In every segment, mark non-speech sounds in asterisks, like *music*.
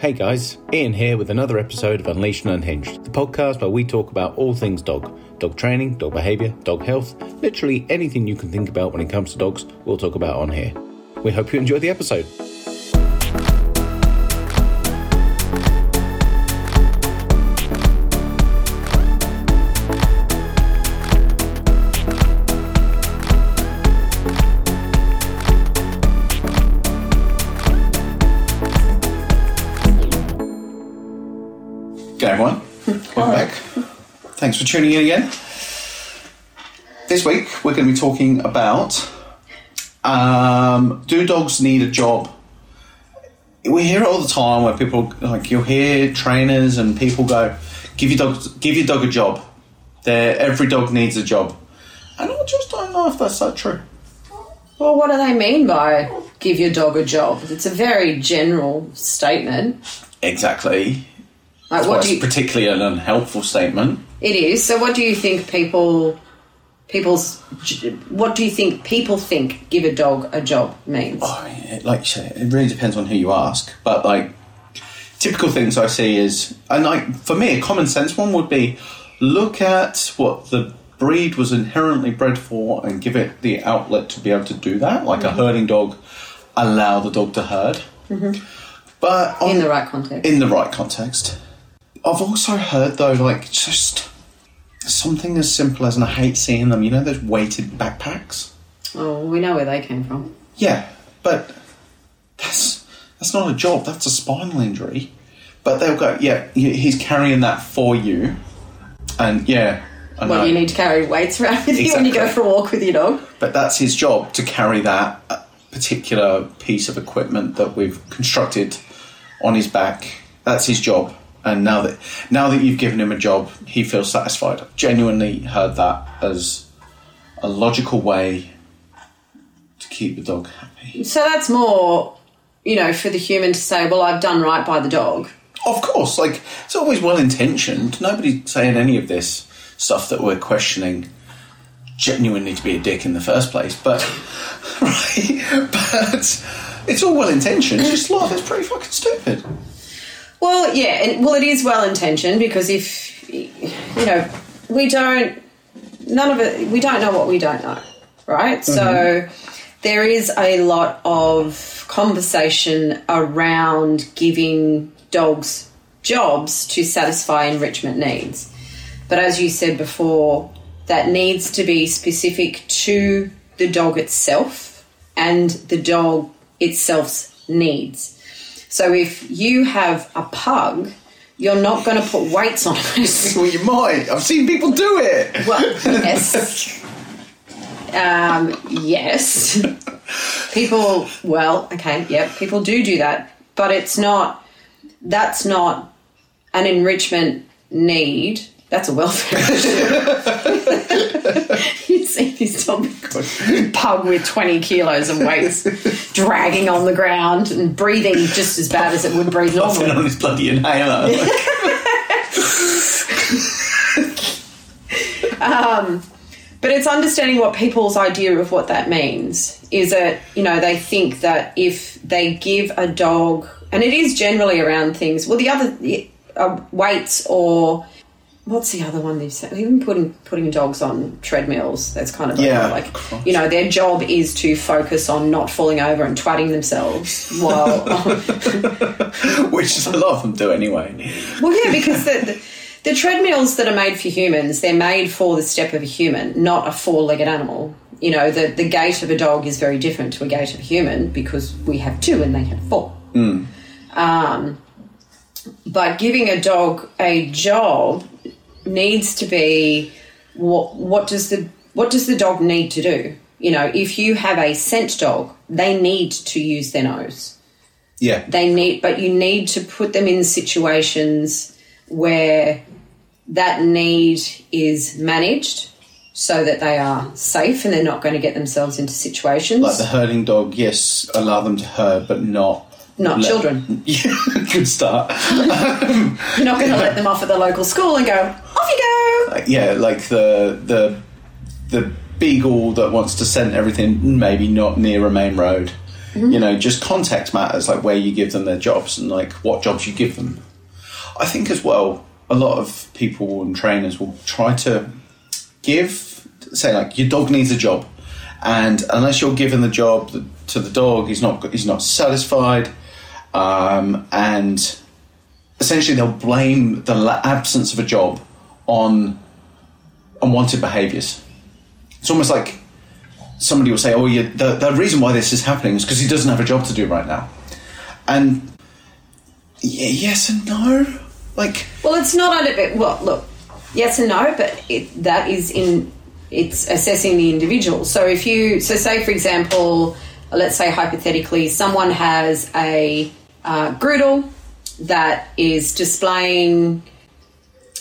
Hey guys, Ian here with another episode of Unleashed and Unhinged, the podcast where we talk about all things dog dog training, dog behaviour, dog health, literally anything you can think about when it comes to dogs, we'll talk about on here. We hope you enjoy the episode. Tuning in again. This week we're going to be talking about um, do dogs need a job? We hear it all the time where people like you'll hear trainers and people go, "Give your dog, give your dog a job." There, every dog needs a job, and I just don't know if that's so true. Well, what do they mean by give your dog a job? It's a very general statement. Exactly. Like, Well, what do you, particularly an unhelpful statement. It is. So, what do you think people, people's, what do you think people think give a dog a job means? Oh, it- like you say, it really depends on who you ask. But like, typical things I see is, and like for me, a common sense one would be look at what the breed was inherently bred for and give it the outlet to be able to do that. Like a mm-hmm. herding dog, allow the dog to herd. Mm-hmm. But on, In the right context. in the right context. I've also heard though, like just something as simple as, and I hate seeing them. You know those weighted backpacks. oh, we know where they came from. Yeah, but that's that's not a job. That's a spinal injury. But they'll go, yeah, he's carrying that for you, and yeah, I know. Well, you need to carry weights around with you when you go for a walk with your dog. but that's his job to carry that uh, particular piece of equipment that we've constructed on his back. That's his job. And now that now that you've given him a job, he feels satisfied. I've genuinely heard that as a logical way to keep the dog happy. So that's more, you know, for the human to say, well, I've done right by the dog. Of course, like it's always well intentioned. Nobody's saying any of this stuff that we're questioning genuinely to be a dick in the first place, but *laughs* right, but it's all well intentioned. Just a lot of it's pretty fucking stupid. Well, yeah, and well, it is well intentioned because if you know, we don't, none of it, we don't know what we don't know, right? So mm-hmm. there is a lot of conversation around giving dogs jobs to satisfy enrichment needs, but as you said before, that needs to be specific to the dog itself and the dog itself's needs. So if you have a pug, you're not going to put weights on it. *laughs* Well, you might. I've seen people do it. well, yes. Um, yes. People, well, okay, yeah, people do do that, but it's not, that's not an enrichment need. That's a welfare issue. *laughs* *laughs* you see this dog, pug with 20 kilos of weights dragging on the ground and breathing just as bad as it would breathe normally. on his bloody inhaler. *laughs* But it's understanding what people's idea of what that means. Is that, you know, they think that if they give a dog, and it is generally around things, well, the other uh, weights or what's the other one they've said? Even putting putting dogs on treadmills. That's kind of Yeah. like, you know, their job is to focus on not falling over and twatting themselves while *laughs* *laughs* Which is a lot of them do anyway. Well, yeah, because the, the, the treadmills that are made for humans, they're made for the step of a human, not a four-legged animal. You know, the, the gait of a dog is very different to a gait of a human because we have two and they have four. Um, but giving a dog a job needs to be what what does the what does the dog need to do? You know, if you have a scent dog, they need to use their nose Yeah. they need but you need to put them in situations where that need is managed so that they are safe and they're not going to get themselves into situations Like the herding dog, yes, allow them to herd, but not. Not let- children Yeah, *laughs* good start. *laughs* you're not going to let them off at the local school and go off you go Like, yeah, like the the the beagle that wants to scent everything, maybe not near a main road. Mm-hmm. You know, just context matters, like where you give them their jobs and like what jobs you give them. I think as well, a lot of people and trainers will try to give, say, like your dog needs a job, and unless you're giving the job to the dog, he's not he's not satisfied, um, and essentially they'll blame the absence of a job on unwanted behaviours. It's almost like somebody will say, "Oh, the the reason why this is happening is because he doesn't have a job to do right now," and yes and no. Like, Well, it's not under. Well, look, yes and no, but it, that is in. It's assessing the individual. So if you, so say for example, let's say hypothetically, someone has a uh, groodle that is displaying,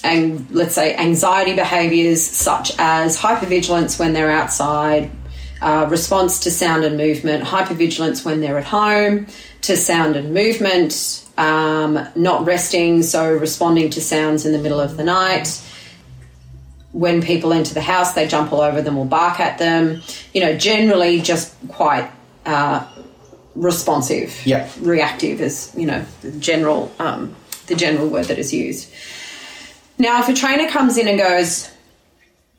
and let's say anxiety behaviours such as hypervigilance when they're outside, uh, response to sound and movement, hypervigilance when they're at home, to sound and movement, um, not resting, so responding to sounds in the middle of the night. When people enter the house, they jump all over them or bark at them. You know, generally just quite uh, responsive, Yeah. reactive is you know the general um, the general word that is used. Now, if a trainer comes in and goes,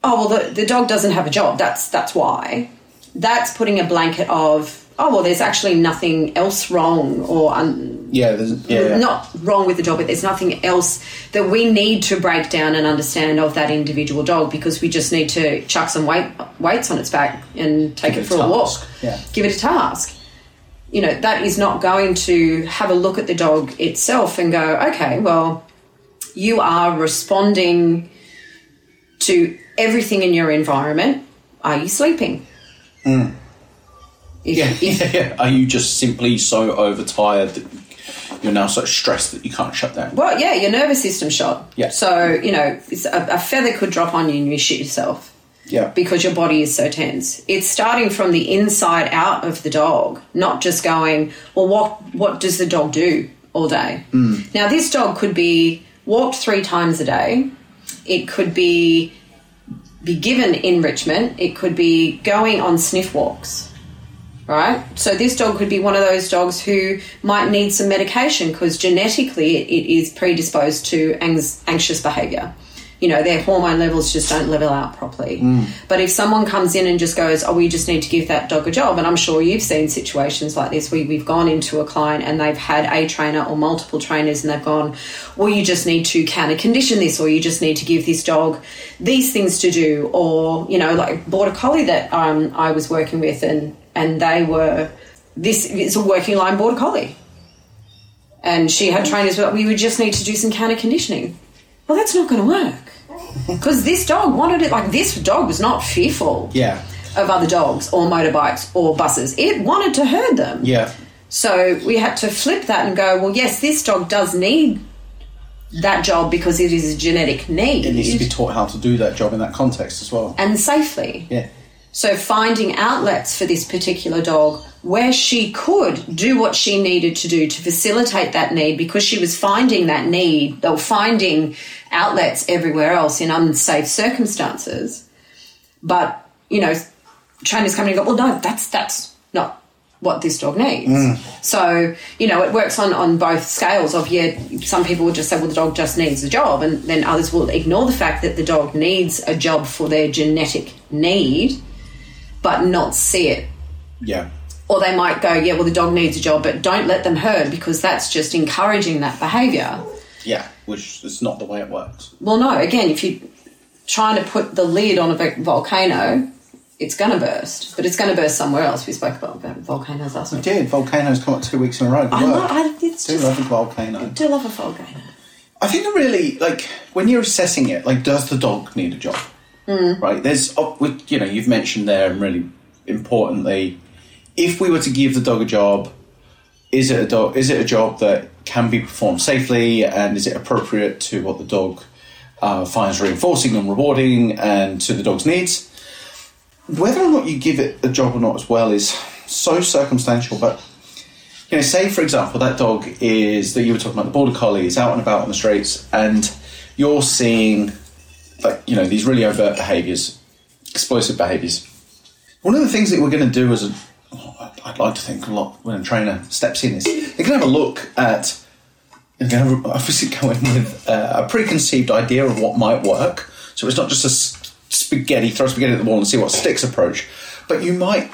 "Oh well, the, the dog doesn't have a job," that's that's why. That's putting a blanket of, "Oh well, there's actually nothing else wrong," or un- yeah, there's, yeah, not wrong with the dog, but there's nothing else that we need to break down and understand of that individual dog because we just need to chuck some weight weights on its back and take Give it it for a a walk. yeah. Give it a task. You know, that is not going to have a look at the dog itself and go, okay, well, you are responding to everything in your environment. Are you sleeping? Mm. If, yeah, if- yeah, *laughs* yeah. Are you just simply so overtired that you're now so stressed that you can't shut down? Well, yeah, your nervous system shot. Yeah. So, you know, a, a feather could drop on you and you shit yourself Yeah, because your body is so tense. It's starting from the inside out of the dog, not just going, well, what, what does the dog do all day? Mm. Now, this dog could be walked three times a day. It could be be given enrichment. It could be going on sniff walks right? So this dog could be one of those dogs who might need some medication because genetically it, is predisposed to anx- anxious behavior. You know, their hormone levels just don't level out properly. But if someone comes in and just goes, "Oh, we just need to give that dog a job," and I'm sure you've seen situations like this where we've gone into a client and they've had a trainer or multiple trainers, and they've gone, "Well, you just need to counter condition this, or you just need to give this dog these things to do," or you know, like border collie that um, I was working with, and and they were this is a working line border collie. And she had trainers but we would just need to do some counter conditioning well that's not going to work. *laughs* Because this dog wanted it like this dog was not fearful yeah, of other dogs or motorbikes or buses. It wanted to herd them. Yeah, so we had to flip that and go well yes this dog does need that job because it is a genetic need. It needs to be taught how to do that job in that context as well. and safely. Yeah, so finding outlets for this particular dog where she could do what she needed to do to facilitate that need because she was finding that need, or finding outlets everywhere else in unsafe circumstances. But, you know, trainers come in and go, well, no, that's that's not what this dog needs. Mm. So, you know, it works on, on both scales of, yeah, some people will just say, well, the dog just needs a job. And then others will ignore the fact that the dog needs a job for their genetic need, but not see it. yeah, Or they might go, yeah, well, the dog needs a job, but don't let them herd because that's just encouraging that behaviour. yeah. Which is not the way it works. Well, no, again, if you're trying to put the lid on a volcano, it's going to burst, but it's going to burst somewhere else. We spoke about, volcanoes last week. We did volcanoes come up two weeks in a row? I, love, I, it's do just, love a volcano. I do love a volcano. I think it really like when you're assessing it. Like, does the dog need a job? Mm. Right. There's, oh, you know, you've mentioned there, and really importantly, if we were to give the dog a job, is it a dog? Is it a job that can be performed safely, and is it appropriate to what the dog uh, finds reinforcing and rewarding, and to the dog's needs? Whether or not you give it a job or not as well is so circumstantial, but you know, say for example that dog is that you were talking about the border collie is out and about on the streets, and you're seeing like you know these really overt behaviours, explosive behaviours. One of the things that we're going to do as a I'd like to think a lot when a trainer steps in is they can have a look at. They can obviously go in with uh, a preconceived idea of what might work. So it's not just a spaghetti, throw spaghetti at the wall and see what sticks approach. But you might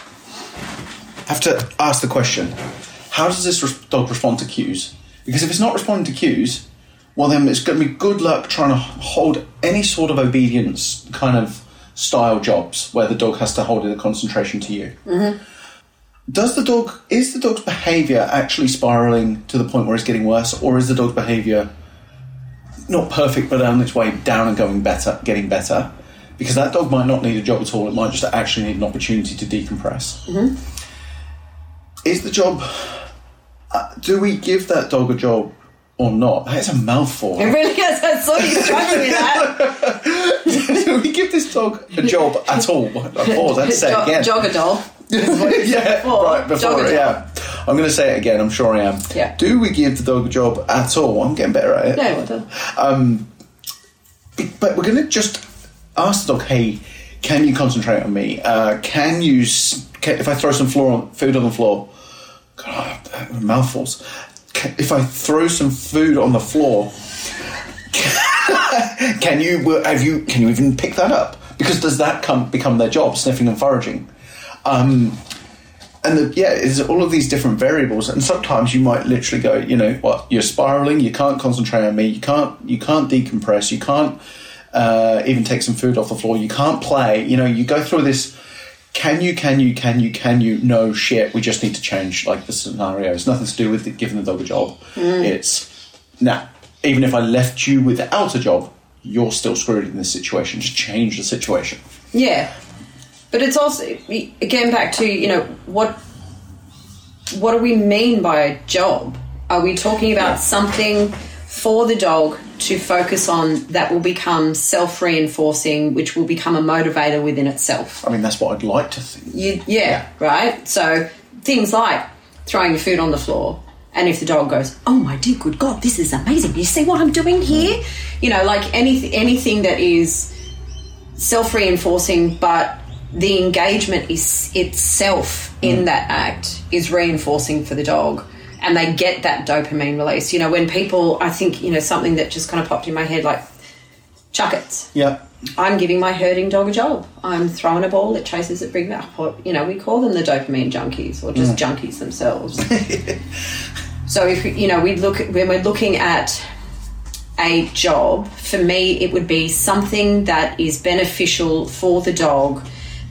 have to ask the question how does this dog respond to cues? Because if it's not responding to cues, well, then it's going to be good luck trying to hold any sort of obedience kind of style jobs where the dog has to hold in a concentration to you. Does the dog, is the dog's behaviour actually spiralling to the point where it's getting worse, or is the dog's behaviour not perfect but on its way down and going better, getting better? Because that dog might not need a job at all, it might just actually need an opportunity to decompress is the job uh, do we give that dog a job or not it's a mouthful It really is. I saw you struggling with that. *laughs* do we give this dog a job at all pause I had to say it again Jog a doll. *laughs* yeah Before. right before a yeah I'm going to say it again I'm sure I am Yeah. do we give the dog a job at all I'm getting better at it No, well done. but we're going to just ask the dog, hey, can you concentrate on me? Uh, can you, can, if I throw some floor on, food on the floor, God, mouthfuls. Can, if I throw some food on the floor, *laughs* can you, have you, can you even pick that up? Because does that come, become their job, sniffing and foraging? Um, and the, yeah, it's all of these different variables, and sometimes you might literally go, you know, what you're spiraling, you can't concentrate on me, you can't, you can't decompress, you can't uh, even take some food off the floor, you can't play. You know, you go through this. Can you? Can you? Can you? Can you? No shit. We just need to change like the scenario. It's nothing to do with giving the dog a job. It's now. Even if I left you without a job, you're still screwed in this situation. Just change the situation. Yeah, but it's also again back to you know what what do we mean by a job? Are we talking about something for the dog to focus on that will become self reinforcing, which will become a motivator within itself? I mean, that's what I'd like to think. You, yeah, right. So things like throwing your food on the floor, and if the dog goes, "Oh my dear good God, this is amazing! You see what I'm doing here?" Mm. You know, like any anything that is self reinforcing, but the engagement is itself in mm. that act is reinforcing for the dog. And they get that dopamine release. You know, when people, I think, you know, something that just kind of popped in my head, like Chuckits. Yeah. I'm giving my herding dog a job. I'm throwing a ball, it chases it, bring back. Or, you know, we call them the dopamine junkies or just mm. junkies themselves. *laughs* so if you know, we look at, when we're looking at a job, for me, it would be something that is beneficial for the dog,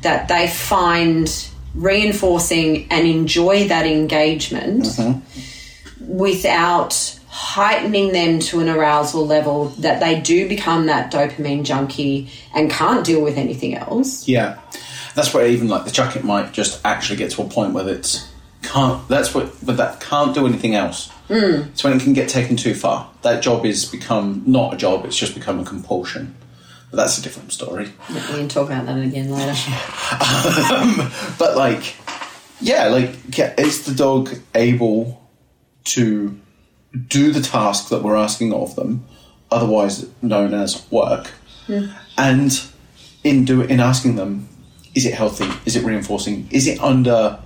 that they find reinforcing and enjoy that engagement without heightening them to an arousal level that they do become that dopamine junkie and can't deal with anything else. Yeah, that's where even like the Chuckit might just actually get to a point where it's can't. That's what, but that can't do anything else. Mm. It's when it can get taken too far. That job is become not a job. It's just become a compulsion. But that's a different story. We can talk about that again later. *laughs* But like, yeah, like is the dog able to do the task that we're asking of them, otherwise known as work, and in do in asking them, is it healthy? Is it reinforcing? Is it under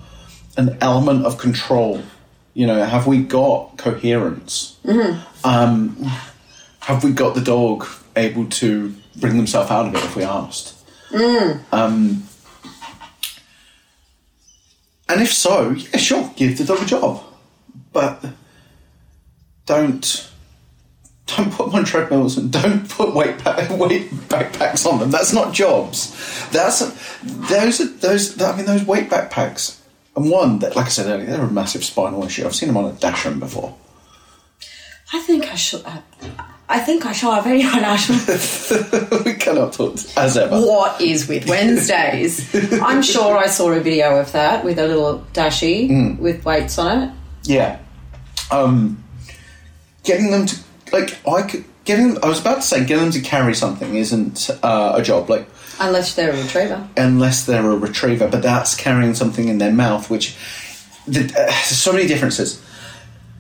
an element of control? You know, have we got coherence? Um, have we got the dog able to bring themselves out of it if we asked? Um, and if so, yeah, sure, give the dog a job, but don't don't put them on treadmills and don't put weight pa- *laughs* weight backpacks on them. That's not jobs. That's those are those. I mean, those weight backpacks. And one that, like I said earlier, they're a massive spinal issue. I've seen them on a Dashram before. I think I should. Uh, I think I shall have very *laughs* unusual. *laughs* we cannot put as ever. what is with Wednesdays? *laughs* I'm sure I saw a video of that with a little dashi with weights on it. Yeah. Um, getting them to like I could getting. I was about to say getting them to carry something isn't uh, a job. Like Unless they're a retriever. unless they're a retriever, but that's carrying something in their mouth, which the, uh, there's so many differences.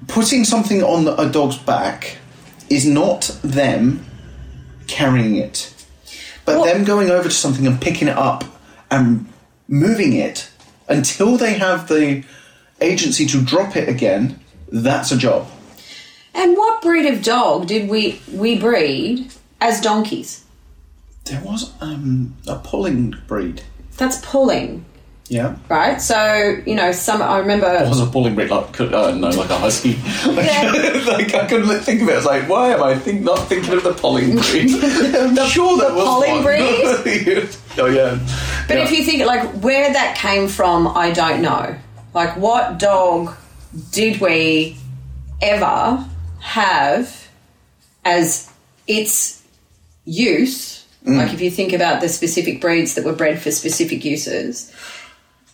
Putting something on a dog's back is not them carrying it, but What- them going over to something and picking it up and moving it until they have the agency to drop it again, that's a job. And what breed of dog did we we breed as donkeys? There was um, a pulling breed. That's pulling, Yeah. right? So you know, some I remember. It was a pulling breed, like uh, no, like a husky. *laughs* Like, Yeah. *laughs* like I couldn't think of it. I was like, why am I think not thinking of the pulling *laughs* breed? I'm sure that was pulling breed? oh yeah. But Yeah. if you think like where that came from, I don't know. Like what dog did we ever have as its use? Like if you think about the specific breeds that were bred for specific uses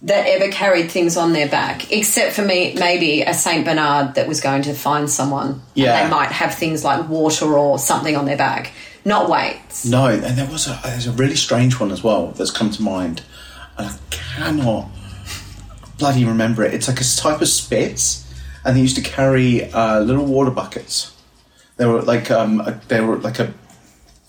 that ever carried things on their back, except for me maybe a Saint Bernard that was going to find someone. Yeah. They might have things like water or something on their back. Not weights. No, and there was a there's a really strange one as well that's come to mind, and I cannot bloody remember it. It's like a type of Spitz, and they used to carry uh, little water buckets. They were like um, a, they were like a.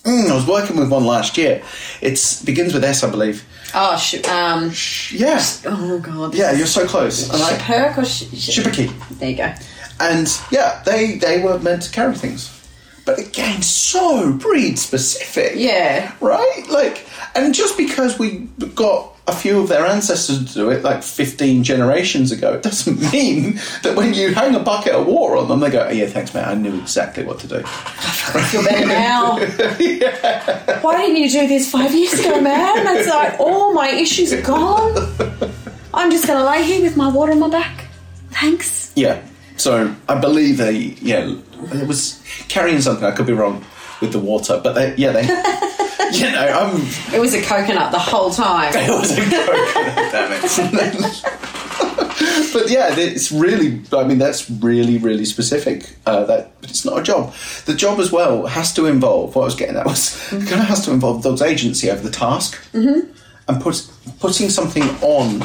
Mm, I was working with one last year. It begins with S, I believe. Oh, sh- um, Yeah, oh god. yeah, you're so close. I, Perk or sh- sh-. There you go. And yeah, they they were meant to carry things, but again, so breed specific. Yeah. right? Like, and just because we got a few of their ancestors to do it, like 15 generations ago, it doesn't *laughs* mean that when you hang a bucket of water on them, they go, oh, yeah, thanks, mate, I knew exactly what to do. I feel better now. *laughs* Why didn't you do this five years ago, man? It's like all my issues are gone. I'm just going to lay here with my water on my back. Thanks. Yeah. So I believe they, yeah, it was carrying something. I could be wrong with the water, but they, yeah, they, *laughs* you know, I'm. It was a coconut the whole time. *laughs* It was a coconut, damn it. *laughs* but yeah, it's really. I mean, that's really, really specific. Uh, that, but it's not a job. The job as well has to involve. What I was getting at was Mm-hmm. kind of has to involve the dog's agency over the task, mm-hmm. and put putting something on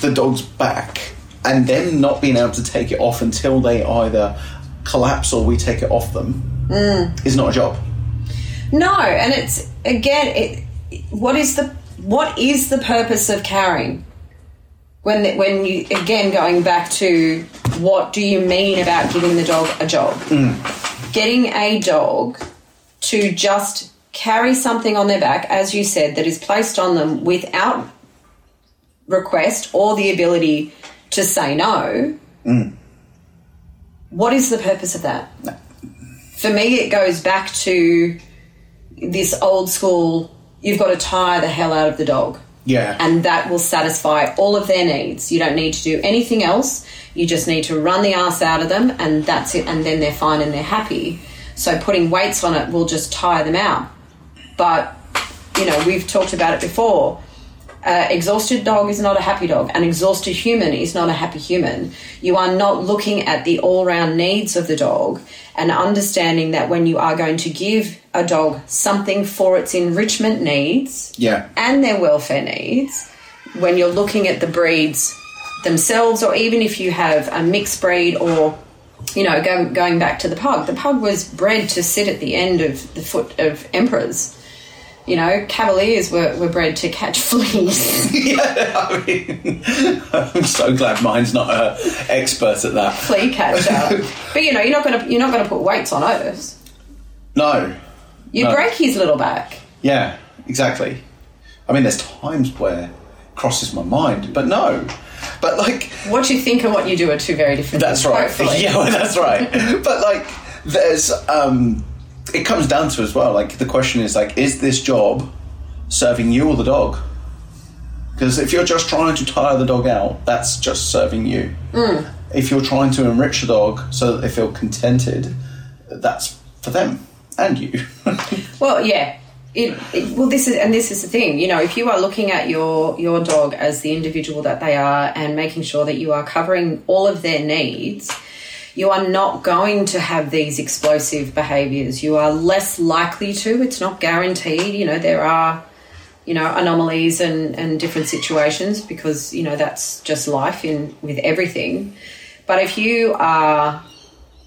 the dog's back, and then not being able to take it off until they either collapse or we take it off them Mm. is not a job. No, and it's again, it, what is the what is the purpose of carrying? When when you again going back to what do you mean about giving the dog a job? Mm. Getting a dog to just carry something on their back, as you said, that is placed on them without request or the ability to say no. Mm. What is the purpose of that? For me, it goes back to this old school you've got to tire the hell out of the dog. Yeah, and that will satisfy all of their needs. You don't need to do anything else. You just need to run the ass out of them and that's it and then they're fine and they're happy. So putting weights on it will just tire them out. But you know we've talked about it before. Uh, exhausted dog is not a happy dog. An exhausted human is not a happy human. You are not looking at the all round needs of the dog and understanding that when you are going to give a dog something for its enrichment needs yeah, and their welfare needs, when you're looking at the breeds themselves, or even if you have a mixed breed or you know, go, going back to the pug, the pug was bred to sit at the end of the foot of emperors. You know, cavaliers were, were bred to catch *laughs* fleas. I mean, I'm so glad mine's not an expert at that. flea catcher. but you know, you're not gonna you're not gonna put weights on Otis. No. You No. break his little back. Yeah, exactly. I mean, there's times where crosses my mind, but no. But like, What you think and what you do are two very different that's things. right. Hopefully. *laughs* Yeah, well, that's right. *laughs* but like, there's, um, it comes down to as well, like, the question is, like, is this job serving you or the dog? Because if you're just trying to tire the dog out, that's just serving you. Mm. If you're trying to enrich the dog so that they feel contented, that's for them and you. *laughs* Well, yeah. It, it, well, this is and this is the thing. You know, if you are looking at your your dog as the individual that they are and making sure that you are covering all of their needs, you are not going to have these explosive behaviors. You are less likely to. It's not guaranteed. You know, there are you know anomalies and and different situations because you know that's just life in with everything. But if you are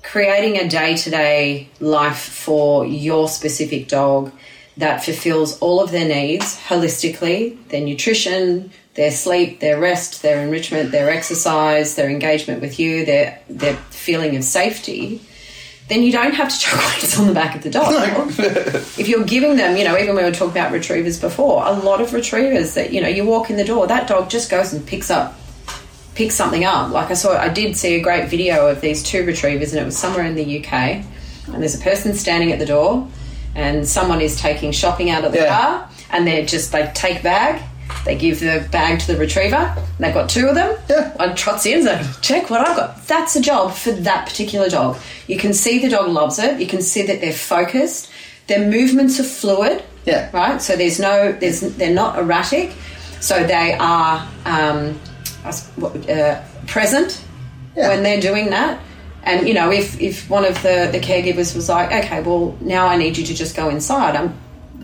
creating a day to day life for your specific dog that fulfills all of their needs holistically their nutrition, their sleep, their rest, their enrichment, their exercise, their engagement with you, their, their feeling of safety, then you don't have to *laughs* chuck weights on the back of the dog. if you're giving them, you know, even when we were talking about retrievers before, a lot of retrievers that, you know, you walk in the door, that dog just goes and picks up picks something up. Like I saw I did see a great video of these two retrievers and it was somewhere in the UK and there's a person standing at the door and someone is taking shopping out of the Yeah. car and they're just they take bag they give the bag to the retriever and they've got two of them Yeah. one trots in so check what i've got that's a job for that particular dog you can see the dog loves it you can see that they're focused their movements are fluid Yeah. right so there's no there's they're not erratic so they are um, I s- what- uh, present Yeah. when they're doing that. And you know, if if one of the the caregivers was like, okay, well now I need you to just go inside, I'm.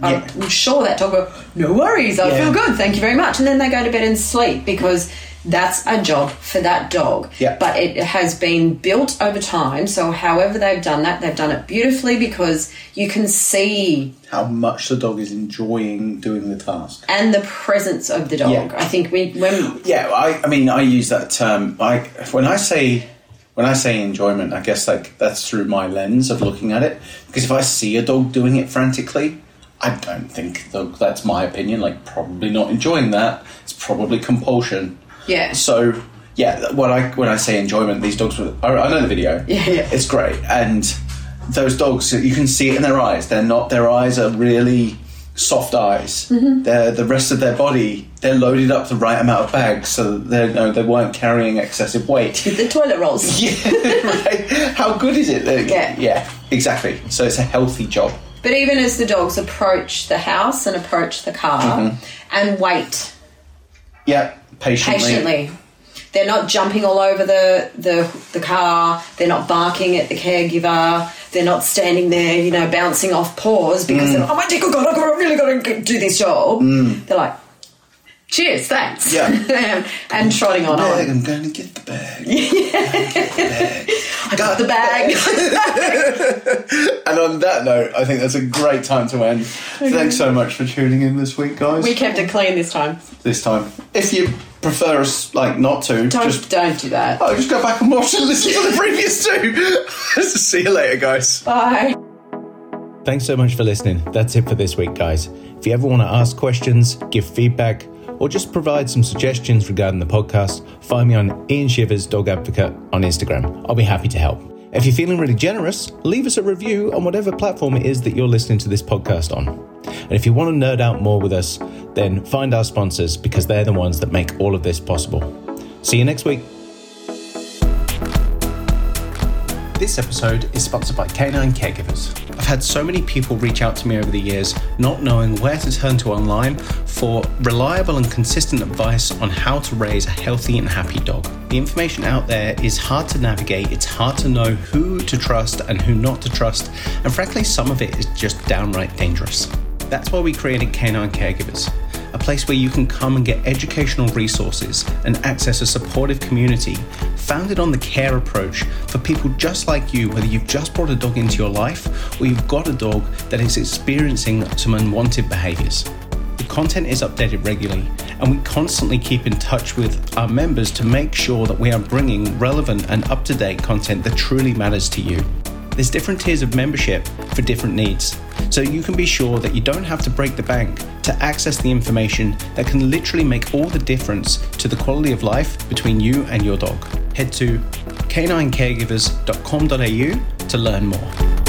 Yeah. I'm sure that dog will go, no worries, I Yeah. feel good, thank you very much. And then they go to bed and sleep because that's a job for that dog. Yeah. But it has been built over time. So, however they've done that, they've done it beautifully because you can see How much the dog is enjoying doing the task. and the presence of the dog. Yeah. I think we when Yeah, I, I mean, I use that term. I when I say when I say enjoyment, I guess like that's through my lens of looking at it. Because if I see a dog doing it frantically, I don't think though that's my opinion. Like, probably not enjoying that. It's probably compulsion. Yeah. So yeah, when I when I say enjoyment, these dogs. Were, I, I know the video. Yeah, yeah. It's great, and those dogs you can see it in their eyes. They're not. Their eyes are really soft eyes. Mm-hmm. They're the rest of their body. They're loaded up the right amount of bags, so they no, they weren't carrying excessive weight. the toilet rolls. *laughs* yeah, right. How good is it? That- Yeah. yeah, exactly. So it's a healthy job. But even as the dogs approach the house and approach the car Mm-hmm. and wait Yeah, patiently. patiently, they're not jumping all over the, the the car. They're not barking at the caregiver. They're not standing there, you know, bouncing off paws because Mm. they're like, "Oh my dick, oh god, I've really got to do this job." They're like, "Cheers, thanks," Yeah. *laughs* and trotting on. Bag, on. I'm going to get the bag. *laughs* I got the bag. *laughs* And on that note, I think that's a great time to end. Thanks so much for tuning in this week, guys. we kept it clean this time. this time. If you prefer us like not to, Don't just don't do that. oh, just go back and watch and listen to the previous two. *laughs* See you later, guys. Bye. Thanks so much for listening. That's it for this week, guys. If you ever want to ask questions, give feedback, or just provide some suggestions regarding the podcast, find me on Ian Shivers Dog Advocate on Instagram. I'll be happy to help. If you're feeling really generous, leave us a review on whatever platform it is that you're listening to this podcast on. And if you want to nerd out more with us, then find our sponsors because they're the ones that make all of this possible. See you next week. This episode is sponsored by Canine Caregivers. I've had so many people reach out to me over the years, not knowing where to turn to online for reliable and consistent advice on how to raise a healthy and happy dog. The information out there is hard to navigate, it's hard to know who to trust and who not to trust, and frankly, some of it is just downright dangerous. That's why we created Canine Caregivers a place where you can come and get educational resources and access a supportive community founded on the care approach for people just like you, whether you've just brought a dog into your life or you've got a dog that is experiencing some unwanted behaviors. The content is updated regularly, and we constantly keep in touch with our members to make sure that we are bringing relevant and up to date content that truly matters to you. There's different tiers of membership for different needs, so you can be sure that you don't have to break the bank to access the information that can literally make all the difference to the quality of life between you and your dog. Head to caninecaregivers.com.au to learn more.